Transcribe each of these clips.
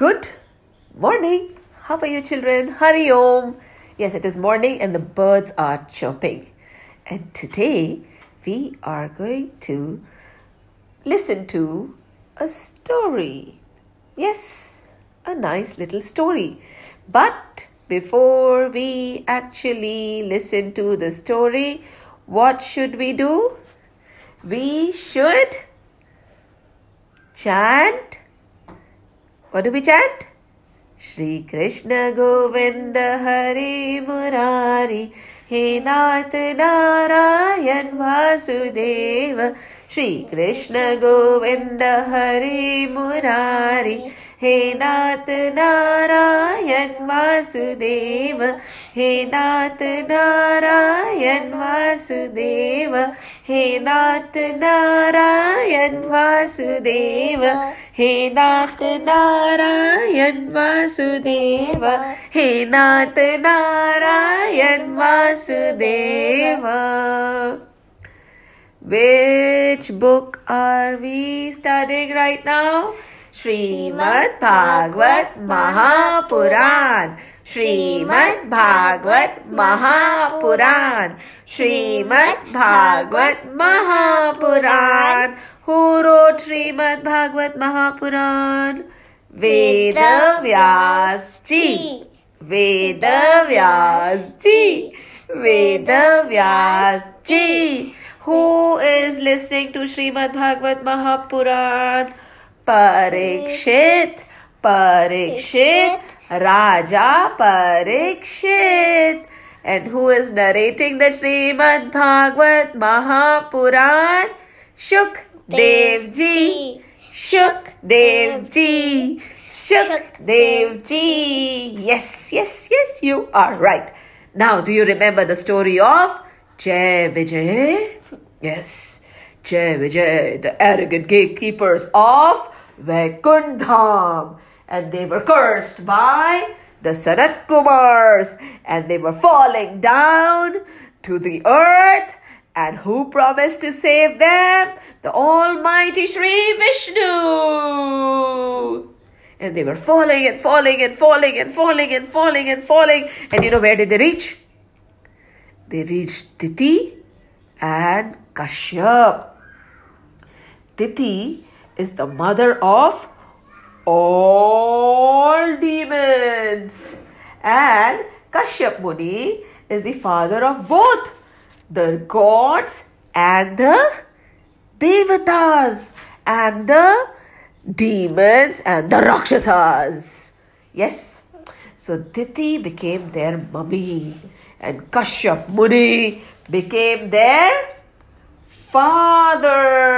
Good morning. How are you, children? Hari Om. Yes, it is morning and the birds are chirping. And today we are going to listen to a story. Yes, a nice little story. But before we actually listen to the story, what should we do? We should chant. What do we chant? Shri Krishna Govinda Hari Murari He Nath Narayan Vasudeva Shri Krishna Govinda Hari Murari He Nath Narayan Vasudeva He Nath Narayan Vasudeva He Nath Narayan Vasudeva He Nath Narayan Vasudeva He Nath Narayan Vasudeva Which book are we studying right now? Srimad Bhagavad Mahapuran. Srimad Bhagavad Mahapuran. Srimad Bhagavad Mahapuran. Who wrote Srimad Bhagavad Mahapuran? Veda Vyasji. Veda Vyasji. Veda Vyasji. Who is listening to Srimad Bhagavad Mahapuran? Parikshit. Parikshit. Raja Parikshit. And who is narrating the Srimad Bhagavad Mahapuran? Shuk Dev Ji. Shuk Dev Ji. Shuk Dev Ji. Yes, yes, yes, you are right. Now, do you remember the story of Jai? Yes, Jai the arrogant gatekeepers of Vaikuntham. And they were cursed by the Sanat Kumars. And they were falling down to the earth. And who promised to save them? The Almighty Sri Vishnu. And they were falling and falling and falling and falling and falling and falling. And you know where did they reach? They reached Diti and Kashyap. Diti is the mother of all demons. And Kashyap Muni is the father of both the gods and the devatas and the demons and the rakshasas. Yes. So Diti became their mummy and Kashyap Muni became their father.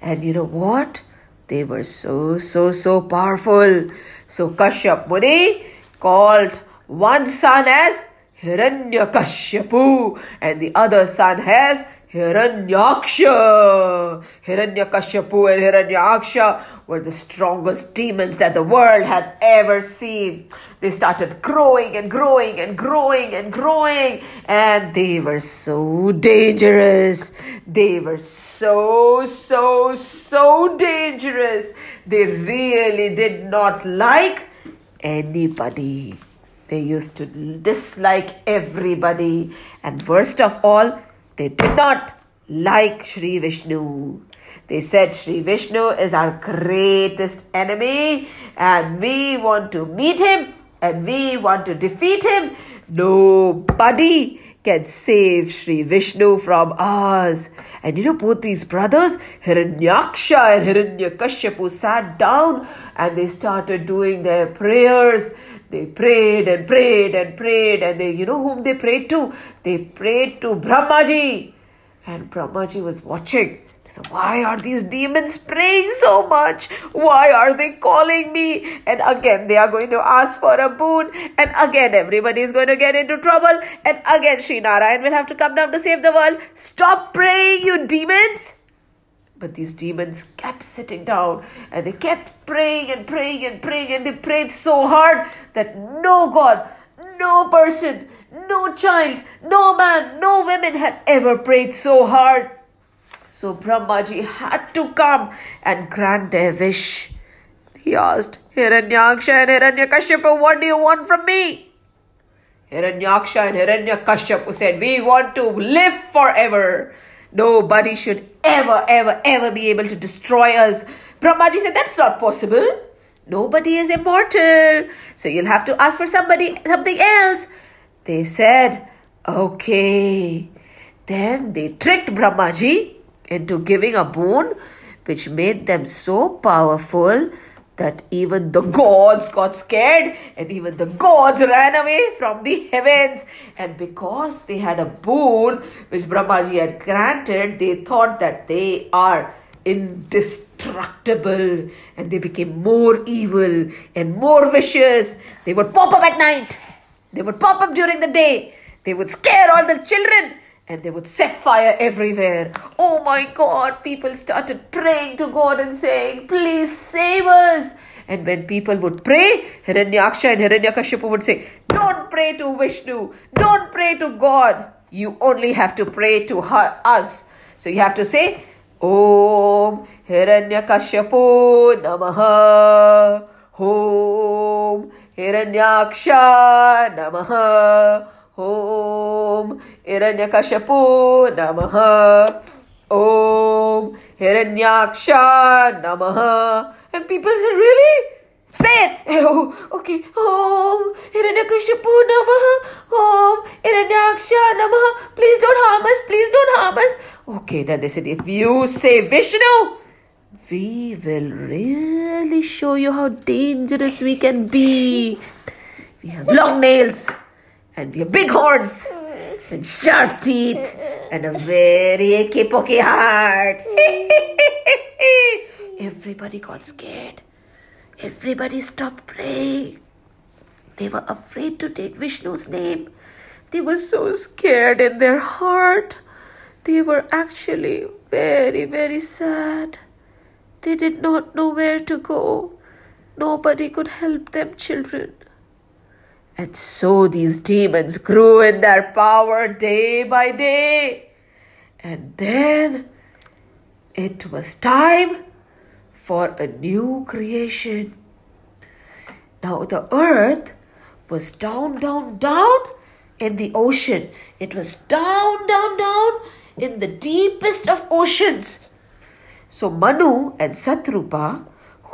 And you know what? They were so, so, so powerful. So Kashyap Muni called one son as Hiranyakashipu and the other son as Hiranyaksha. Hiranyakashipu and Hiranyaksha were the strongest demons that the world had ever seen. They started growing and growing and growing and growing, and they were so dangerous. They were so, so, so dangerous. They really did not like anybody. They used to dislike everybody, and worst of all, they did not like Sri Vishnu. They said Sri Vishnu is our greatest enemy, and we want to meet him and we want to defeat him. Nobody can save Sri Vishnu from us. And you know, both these brothers, Hiranyaksha and Hiranyakashipu, sat down and they started doing their prayers. They prayed and prayed and prayed, and they, you know whom they prayed to? They prayed to Brahmaji. And Brahmaji was watching. So why are these demons praying so much? Why are they calling me? And again, they are going to ask for a boon. And again, everybody is going to get into trouble. And again, Sri Narayan will have to come down to save the world. Stop praying, you demons! But these demons kept sitting down and they kept praying and praying and praying and they prayed so hard that no God, no person, no child, no man, no women had ever prayed so hard. So Brahmaji had to come and grant their wish. He asked Hiranyaksha and Hiranyakashipu, What do you want from me? Hiranyaksha and Hiranyakashipu said, We want to live forever. Nobody should ever, ever, ever be able to destroy us. Brahmaji said, That's not possible. Nobody is immortal. So you'll have to ask for somebody something else. They said, Okay. Then they tricked Brahmaji into giving a boon which made them so powerful that even the gods got scared and even the gods ran away from the heavens. And because they had a boon which Brahmaji had granted, they thought that they are indestructible and they became more evil and more vicious. They would pop up at night, they would pop up during the day, they would scare all the children and they would set fire everywhere. Oh my God, people started praying to God and saying, Please save us. And when people would pray, Hiranyaksha and Hiranyakashipu would say, Don't pray to Vishnu, don't pray to God. You only have to pray to her, us. So you have to say, Om Hiranyakashipu Namaha. Om Hiranyaksha Namaha. Om Hiranyakashipu Namaha. Om Hiranyaksha Namaha. And people said, Really? Say it. Oh, okay. Om Hiranyakashipu Namaha. Om Hiranyaksha Namaha. Please don't harm us. Please don't harm us. Okay, then they said, If you say Vishnu, we will really show you how dangerous we can be. We have long nails and have big horns and sharp teeth and a very achy pokey heart. Everybody got scared. Everybody stopped praying. They were afraid to take Vishnu's name. They were so scared in their heart. They were actually very, very sad. They did not know where to go. Nobody could help them, children. And so these demons grew in their power day by day. And then it was time for a new creation. Now the earth was down, down, down in the ocean. It was down, down, down in the deepest of oceans. So Manu and Satrupa,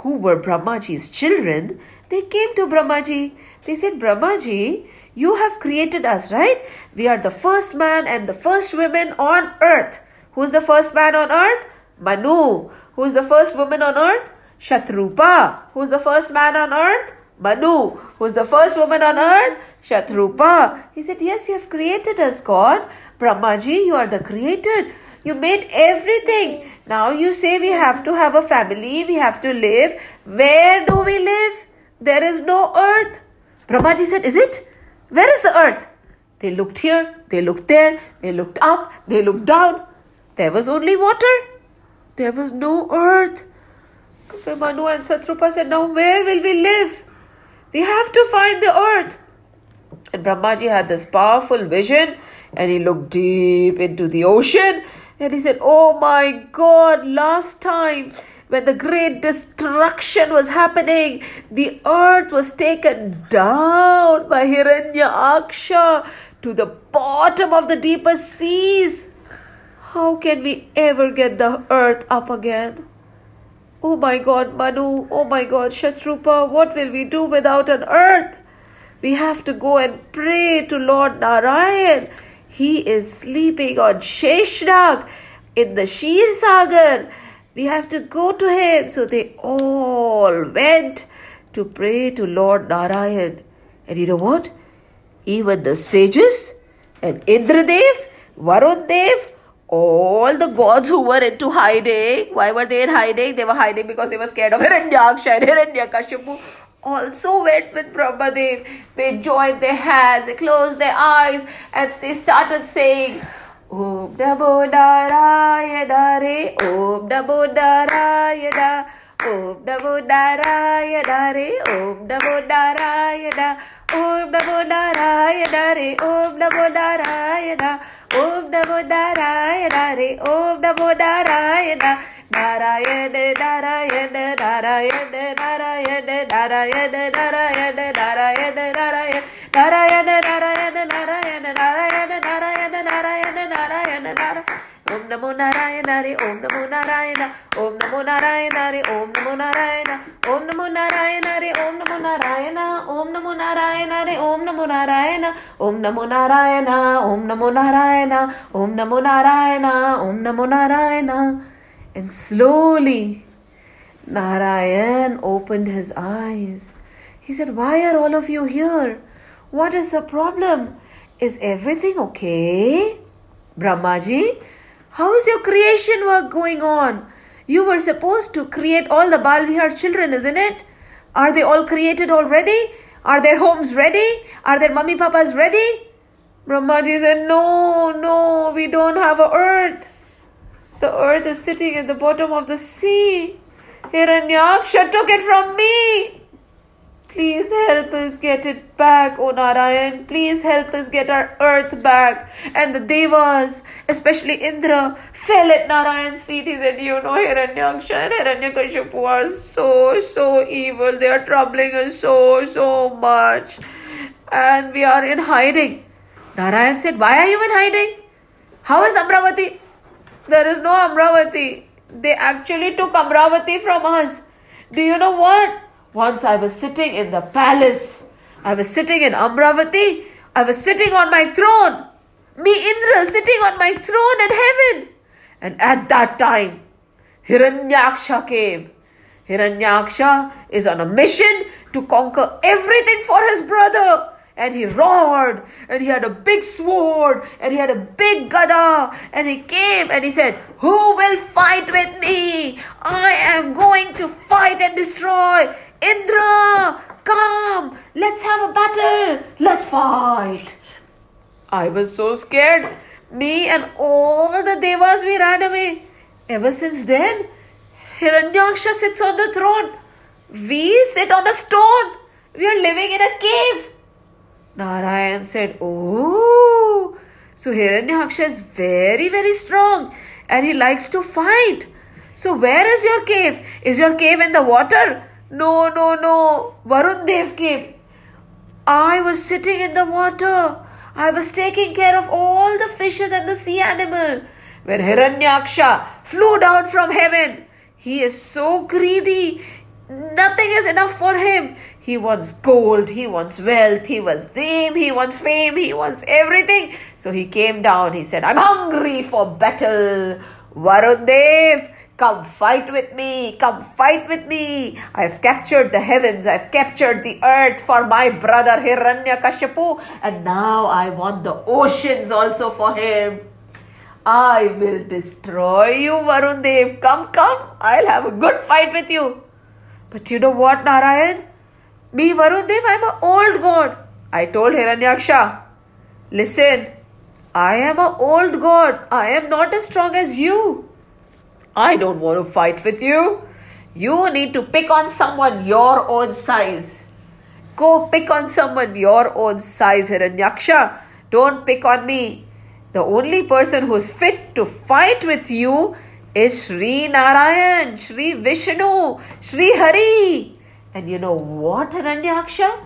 who were Brahmaji's children, they came to Brahmaji. They said, Brahmaji, you have created us, right? We are the first man and the first woman on earth. Who's the first man on earth? Manu. Who's the first woman on earth? Shatrupa. Who's the first man on earth? Manu. Who's the first woman on earth? Shatrupa. He said, Yes, you have created us, God. Brahmaji, you are the creator. You made everything. Now you say we have to have a family, we have to live. Where do we live? There is no earth. Brahmaji said, Is it? Where is the earth? They looked here, they looked there, they looked up, they looked down. There was only water. There was no earth. Manu and Satrupa said, Now where will we live? We have to find the earth. And Brahmaji had this powerful vision and he looked deep into the ocean and he said, Oh my God, last time when the great destruction was happening, the earth was taken down by Hiranyaksha to the bottom of the deepest seas. How can we ever get the earth up again? Oh my god, Manu, oh my god, Shatrupa, what will we do without an earth? We have to go and pray to Lord Narayan. He is sleeping on Sheshnag in the Shir Sagar. We have to go to him. So they all went to pray to Lord Narayan. And you know what? Even the sages and Indradev, Varun Dev, all the gods who were into hiding, why were they in hiding? They were hiding because they were scared of Hiranyaksha and Hiranyakashipu also went with Brahmadev. They joined their hands, they closed their eyes, and they started saying, Om Namo Narayana Re, Om Namo Narayana, Om Namo Narayana Re Om Namo Narayana Om Namo Narayana Re Om Namo Narayana Om Namo Narayana Re Om Namo Narayana Narayana Narayana Narayana Narayana Narayana Narayana Narayana Narayana Narayana Narayana Narayana Narayana Narayana Narayana Narayana Narayana Om नमो नारायण हरे ओम नमो नारायण ओम नमो नारायण हरे ओम नमो नारायण ओम नमो नारायण हरे ओम नमो नारायण ओम नमो नारायण हरे ओम नमो नारायण ओम नमो नारायण ओम नमो नारायण ओम नमो नारायण ओम नमो Narayan and slowly Narayan opened his eyes. He said, Why are all of you here? What is the problem? Is everything okay? Brahmaji how is your creation work going on? You were supposed to create all the Balvihar children, isn't it? Are they all created already? Are their homes ready? Are their mummy papas ready? Brahmaji said, No, no, we don't have a earth. The earth is sitting at the bottom of the sea. Hiranyaksha took it from me. Please help us get it back, O Narayan. Please help us get our earth back. And the Devas, especially Indra, fell at Narayan's feet. He said, You know, Hiranyaksha and Hiranyakashipu are so, so evil. They are troubling us so, so much. And we are in hiding. Narayan said, Why are you in hiding? How is Amravati? There is no Amravati. They actually took Amravati from us. Do you know what? Once I was sitting in the palace. I was sitting in Amravati. I was sitting on my throne. Me, Indra, sitting on my throne in heaven. And at that time, Hiranyaksha came. Hiranyaksha is on a mission to conquer everything for his brother and he roared and he had a big sword and he had a big gada and he came and he said who will fight with me i am going to fight and destroy indra come. Let's have a battle. Let's fight. I was so scared. Me and all the devas we ran away. Ever since then hiranyaksha sits on the throne. We sit on a stone. We are living in a cave. Narayan said, Oh, so Hiranyaksha is very, very strong and he likes to fight. So, where is your cave? Is your cave in the water? No, no, no. Varun Dev came. I was sitting in the water. I was taking care of all the fishes and the sea animal. When Hiranyaksha flew down from heaven, he is so greedy. Nothing is enough for him. He wants gold, he wants wealth, he wants fame, he wants fame, he wants everything. So he came down, he said, I'm hungry for battle. Varun Dev, come fight with me, come fight with me. I've captured the heavens, I've captured the earth for my brother Hiranyakashipu, and now I want the oceans also for him. I will destroy you, Varun Dev. Come, come, I'll have a good fight with you. But you know what, Narayan? Me, Varun Dev, I'm an old god. I told Hiranyaksha, listen, I am an old god. I am not as strong as you. I don't want to fight with you. You need to pick on someone your own size. Go pick on someone your own size, Hiranyaksha. Don't pick on me. The only person who's fit to fight with you is Sri Narayan, Sri Vishnu, Sri Hari. And you know what, Hiranyaksha?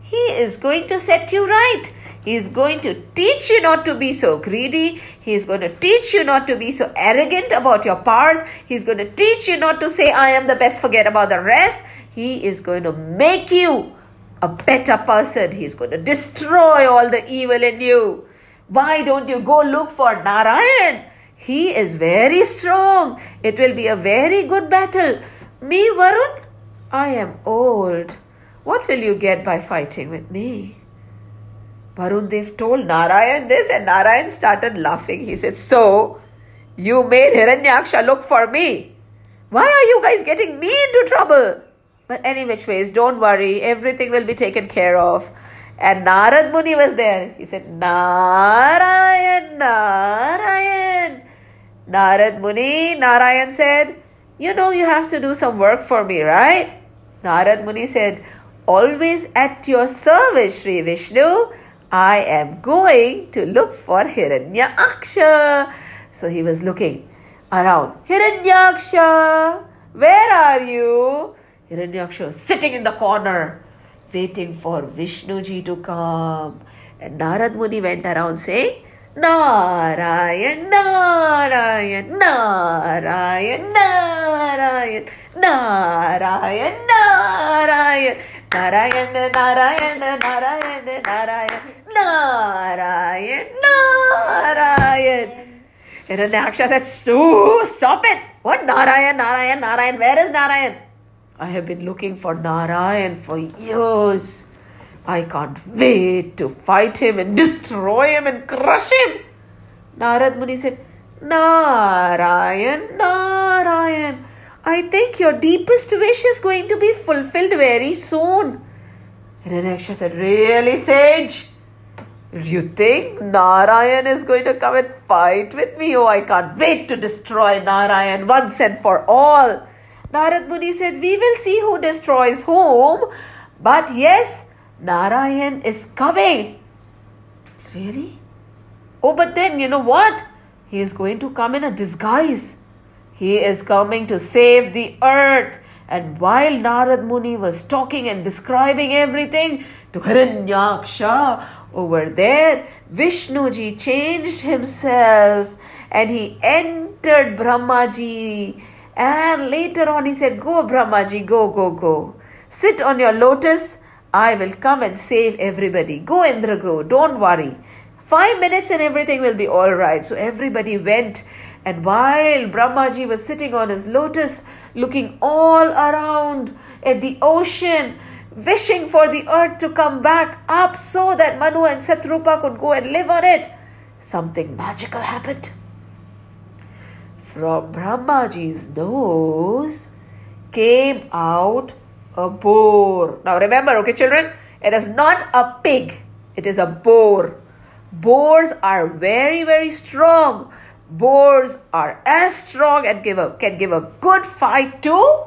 He is going to set you right. He is going to teach you not to be so greedy. He is going to teach you not to be so arrogant about your powers. He is going to teach you not to say, I am the best, forget about the rest. He is going to make you a better person. He is going to destroy all the evil in you. Why don't you go look for Narayan? He is very strong. It will be a very good battle. Me, Varun, I am old. What will you get by fighting with me? Varun Dev told Narayan this, and Narayan started laughing. He said, So, you made Hiranyaksha look for me. Why are you guys getting me into trouble? But any which ways, don't worry, everything will be taken care of. And Narad Muni was there. He said, Narayan, Narayan. Narad Muni, Narayan said, you know you have to do some work for me, right? Narad Muni said, Always at your service, Sri Vishnu. I am going to look for Hiranyaksha. So he was looking around. Hiranyaksha, where are you? Hiranyaksha was sitting in the corner, waiting for Vishnuji to come. And Narad Muni went around saying, Narayan, Narayan, Narayan, Narayan, Narayan, Narayan, Narayan, Narayan, Narayan, Narayan, Narayan, Narayan. And then Aksha said, Stop it! What Narayan, Narayan, Narayan? Where is Narayan? I have been looking for Narayan for years. I can't wait to fight him and destroy him and crush him. Narad Muni said, Narayan, Narayan, I think your deepest wish is going to be fulfilled very soon. Hiranyaksha said, Really, sage? You think Narayan is going to come and fight with me? Oh, I can't wait to destroy Narayan once and for all. Narad Muni said, We will see who destroys whom. But yes, Narayan is coming. Really? Oh, but then you know what? He is going to come in a disguise. He is coming to save the earth. And while Narad Muni was talking and describing everything to Hiranyaksha over there, Vishnuji changed himself and he entered Brahmaji. And later on, he said, Go, Brahmaji, go, go, go. Sit on your lotus I will come and save everybody. Go, Indragro, don't worry. Five minutes and everything will be all right. So everybody went. And while Brahmaji was sitting on his lotus, looking all around at the ocean, wishing for the earth to come back up so that Manu and Satrupa could go and live on it, something magical happened. From Brahmaji's nose came out a boar. Now remember, okay, children, it is not a pig, it is a boar. Boars are very, very strong. Boars are as strong and give a, can give a good fight to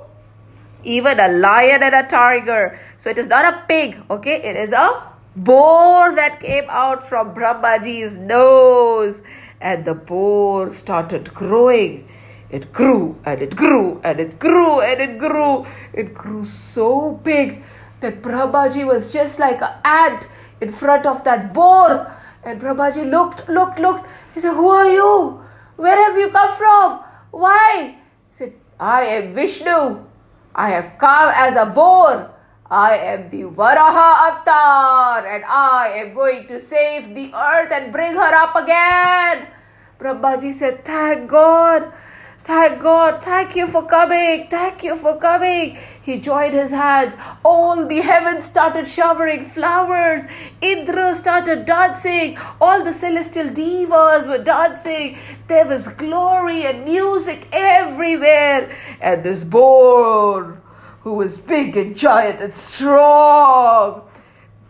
even a lion and a tiger. So it is not a pig, okay? It is a boar that came out from Brahmaji's nose. And the boar started growing it grew and it grew and it grew and it grew. It grew so big that Brahmaji was just like an ant in front of that boar. And Brahmaji looked, looked, looked. He said, Who are you? Where have you come from? Why? He said, I am Vishnu. I have come as a boar. I am the Varaha avatar and I am going to save the earth and bring her up again. Brahmaji said, Thank God. Thank God, thank you for coming, thank you for coming. He joined his hands. All the heavens started showering flowers. Indra started dancing. All the celestial divas were dancing. There was glory and music everywhere. And this boar, who was big and giant and strong,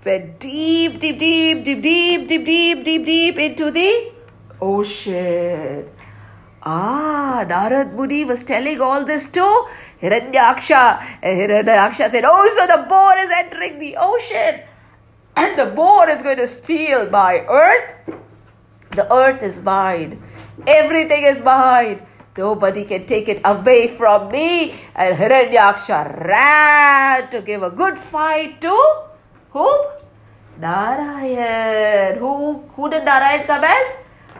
went deep, deep, deep, deep, deep, deep, deep, deep, deep into the ocean. Ah, Narad Muni was telling all this to Hiranyaksha. And Hiranyaksha said, Oh, so the boar is entering the ocean. And the boar is going to steal my earth. The earth is mine. Everything is mine. Nobody can take it away from me. And Hiranyaksha ran to give a good fight to who? Narayan. Who, who did Narayan come as?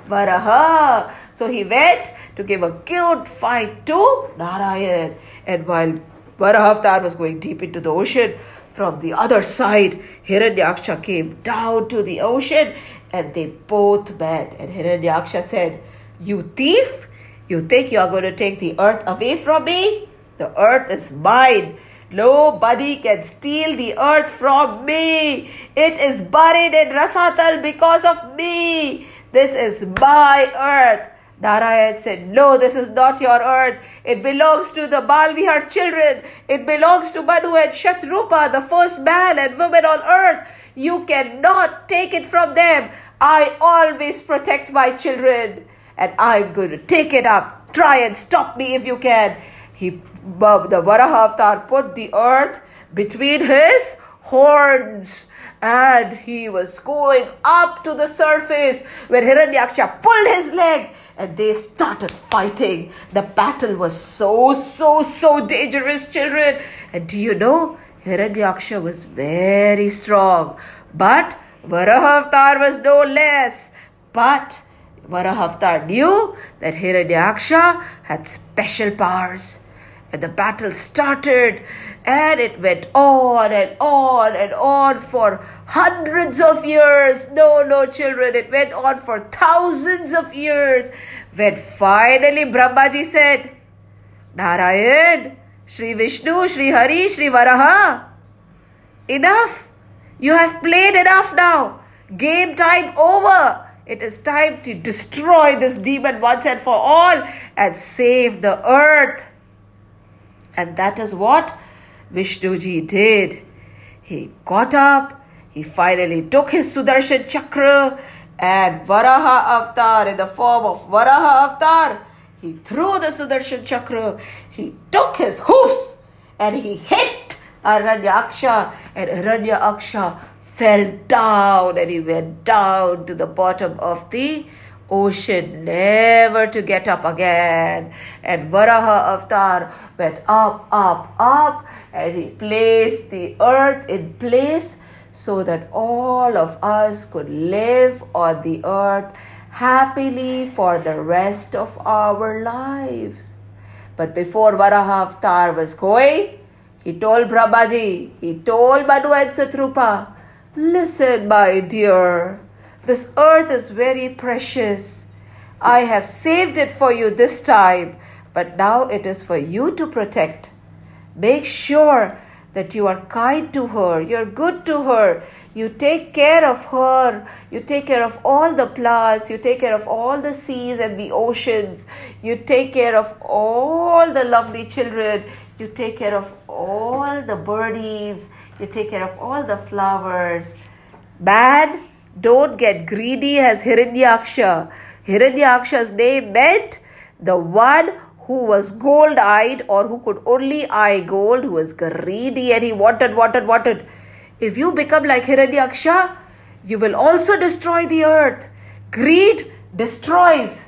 Varaha. So he went to give a good fight to Narayan. And while Varahavtar was going deep into the ocean, from the other side, Hiranyaksha came down to the ocean and they both met. And Hiranyaksha said, You thief, you think you are going to take the earth away from me? The earth is mine. Nobody can steal the earth from me. It is buried in Rasatal because of me. This is my earth. Narayan said, No, this is not your earth. It belongs to the Balvihar children. It belongs to Manu and Shatrupa, the first man and woman on earth. You cannot take it from them. I always protect my children. And I'm going to take it up. Try and stop me if you can. he the Varaha avatar put the earth between his horns and he was going up to the surface where Hiranyaksha pulled his leg and they started fighting. The battle was so, so, so dangerous, children. And do you know, Hiranyaksha was very strong, but Varaha was no less. But Varaha knew that Hiranyaksha had special powers. And the battle started and it went on and on and on for hundreds of years. No, no, children, it went on for thousands of years. When finally Brahmaji said, Narayan, Sri Vishnu, Sri Hari, Sri Varaha, enough. You have played enough now. Game time over. It is time to destroy this demon once and for all and save the earth. And that is what Vishnuji did. He got up, he finally took his Sudarshan Chakra and Varaha Avatar in the form of Varaha Avatar. He threw the Sudarshan Chakra, he took his hoofs and he hit Aranyaksha and Aranyaksha fell down and he went down to the bottom of the ocean, never to get up again. And Varaha Avatar went up, up, up, and he placed the earth in place so that all of us could live on the earth happily for the rest of our lives. But before Varaha Avatar was going, he told Brahmaji, he told Manu and Satrupa, listen, my dear, this earth is very precious. I have saved it for you this time, but now it is for you to protect. Make sure that you are kind to her, you're good to her, you take care of her, you take care of all the plants, you take care of all the seas and the oceans, you take care of all the lovely children, you take care of all the birdies, you take care of all the flowers. Bad don't get greedy as Hiranyaksha. Hiranyaksha's name meant the one who was gold eyed or who could only eye gold, who was greedy and he wanted, wanted, wanted. If you become like Hiranyaksha, you will also destroy the earth. Greed destroys.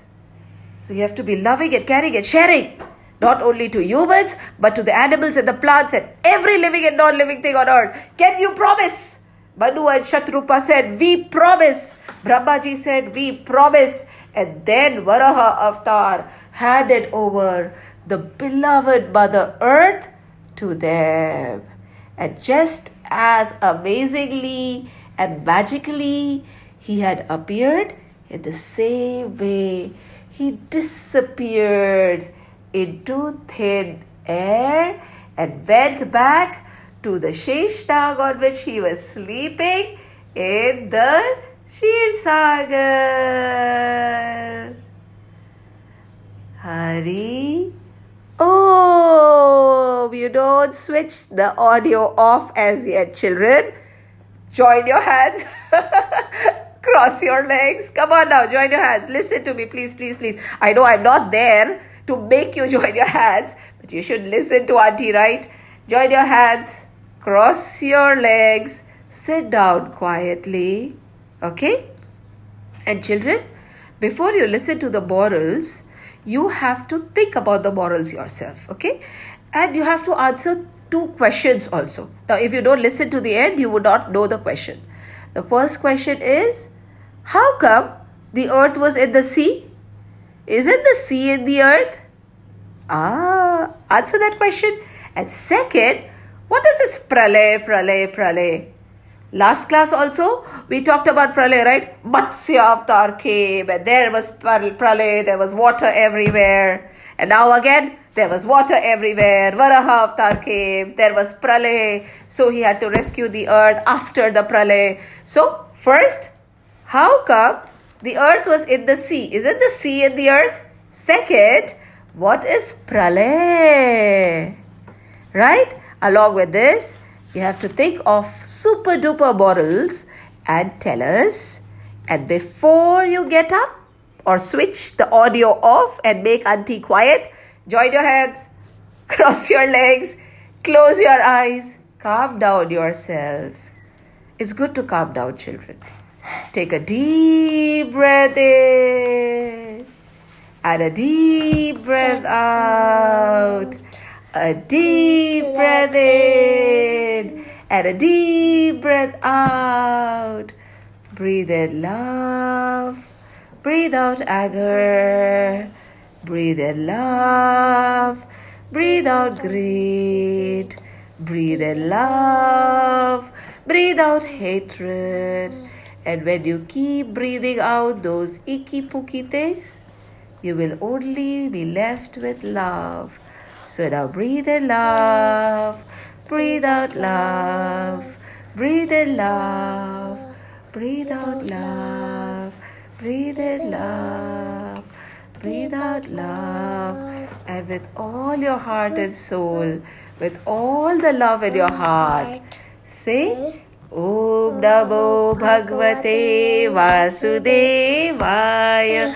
So you have to be loving and caring and sharing, not only to humans, but to the animals and the plants and every living and non living thing on earth. Can you promise? Manu and Shatrupa said, We promise. Brahmaji said, We promise. And then Varaha Avatar handed over the beloved Mother Earth to them. And just as amazingly and magically he had appeared, in the same way he disappeared into thin air and went back to the Sheshnag on which he was sleeping in the Shirsagar. Hari. Oh, you don't switch the audio off as yet, children. Join your hands. Cross your legs. Come on now, join your hands. Listen to me, please, please, please. I know I'm not there to make you join your hands, but you should listen to Auntie, right? Join your hands. Cross your legs. Sit down quietly. Okay? And children, before you listen to the morals, you have to think about the morals yourself. Okay? And you have to answer two questions also. Now, if you don't listen to the end, you would not know the question. The first question is How come the earth was in the sea? Isn't the sea in the earth? Ah, answer that question. And second, what is this pralay, pralay, pralay? Last class also, we talked about pralay, right? Matsya avatar came and there was pralay, there was water everywhere. And now again, there was water everywhere. Varaha avatar came, there was pralay. So he had to rescue the earth after the pralay. So, first, how come the earth was in the sea? Is it the sea in the earth? Second, what is pralay? Right? Along with this, you have to think of super duper bottles and tellers. And before you get up or switch the audio off and make auntie quiet, join your hands. Cross your legs, close your eyes, calm down yourself. It's good to calm down, children. Take a deep breath in and a deep breath out. A deep breath in and a deep breath out. Breathe in love. Breathe out anger. Breathe in love. Breathe out greed. Breathe in love. Breathe out hatred. And when you keep breathing out those icky pooky things, you will only be left with love. So now breathe in love. Breathe out love. Breathe in love. Breathe out love. Breathe in love. Breathe out love. And with all your heart and soul, with all the love in your heart, say, Om Bhagavate Vasudevaya.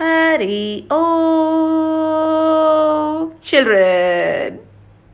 Hari Om. Children.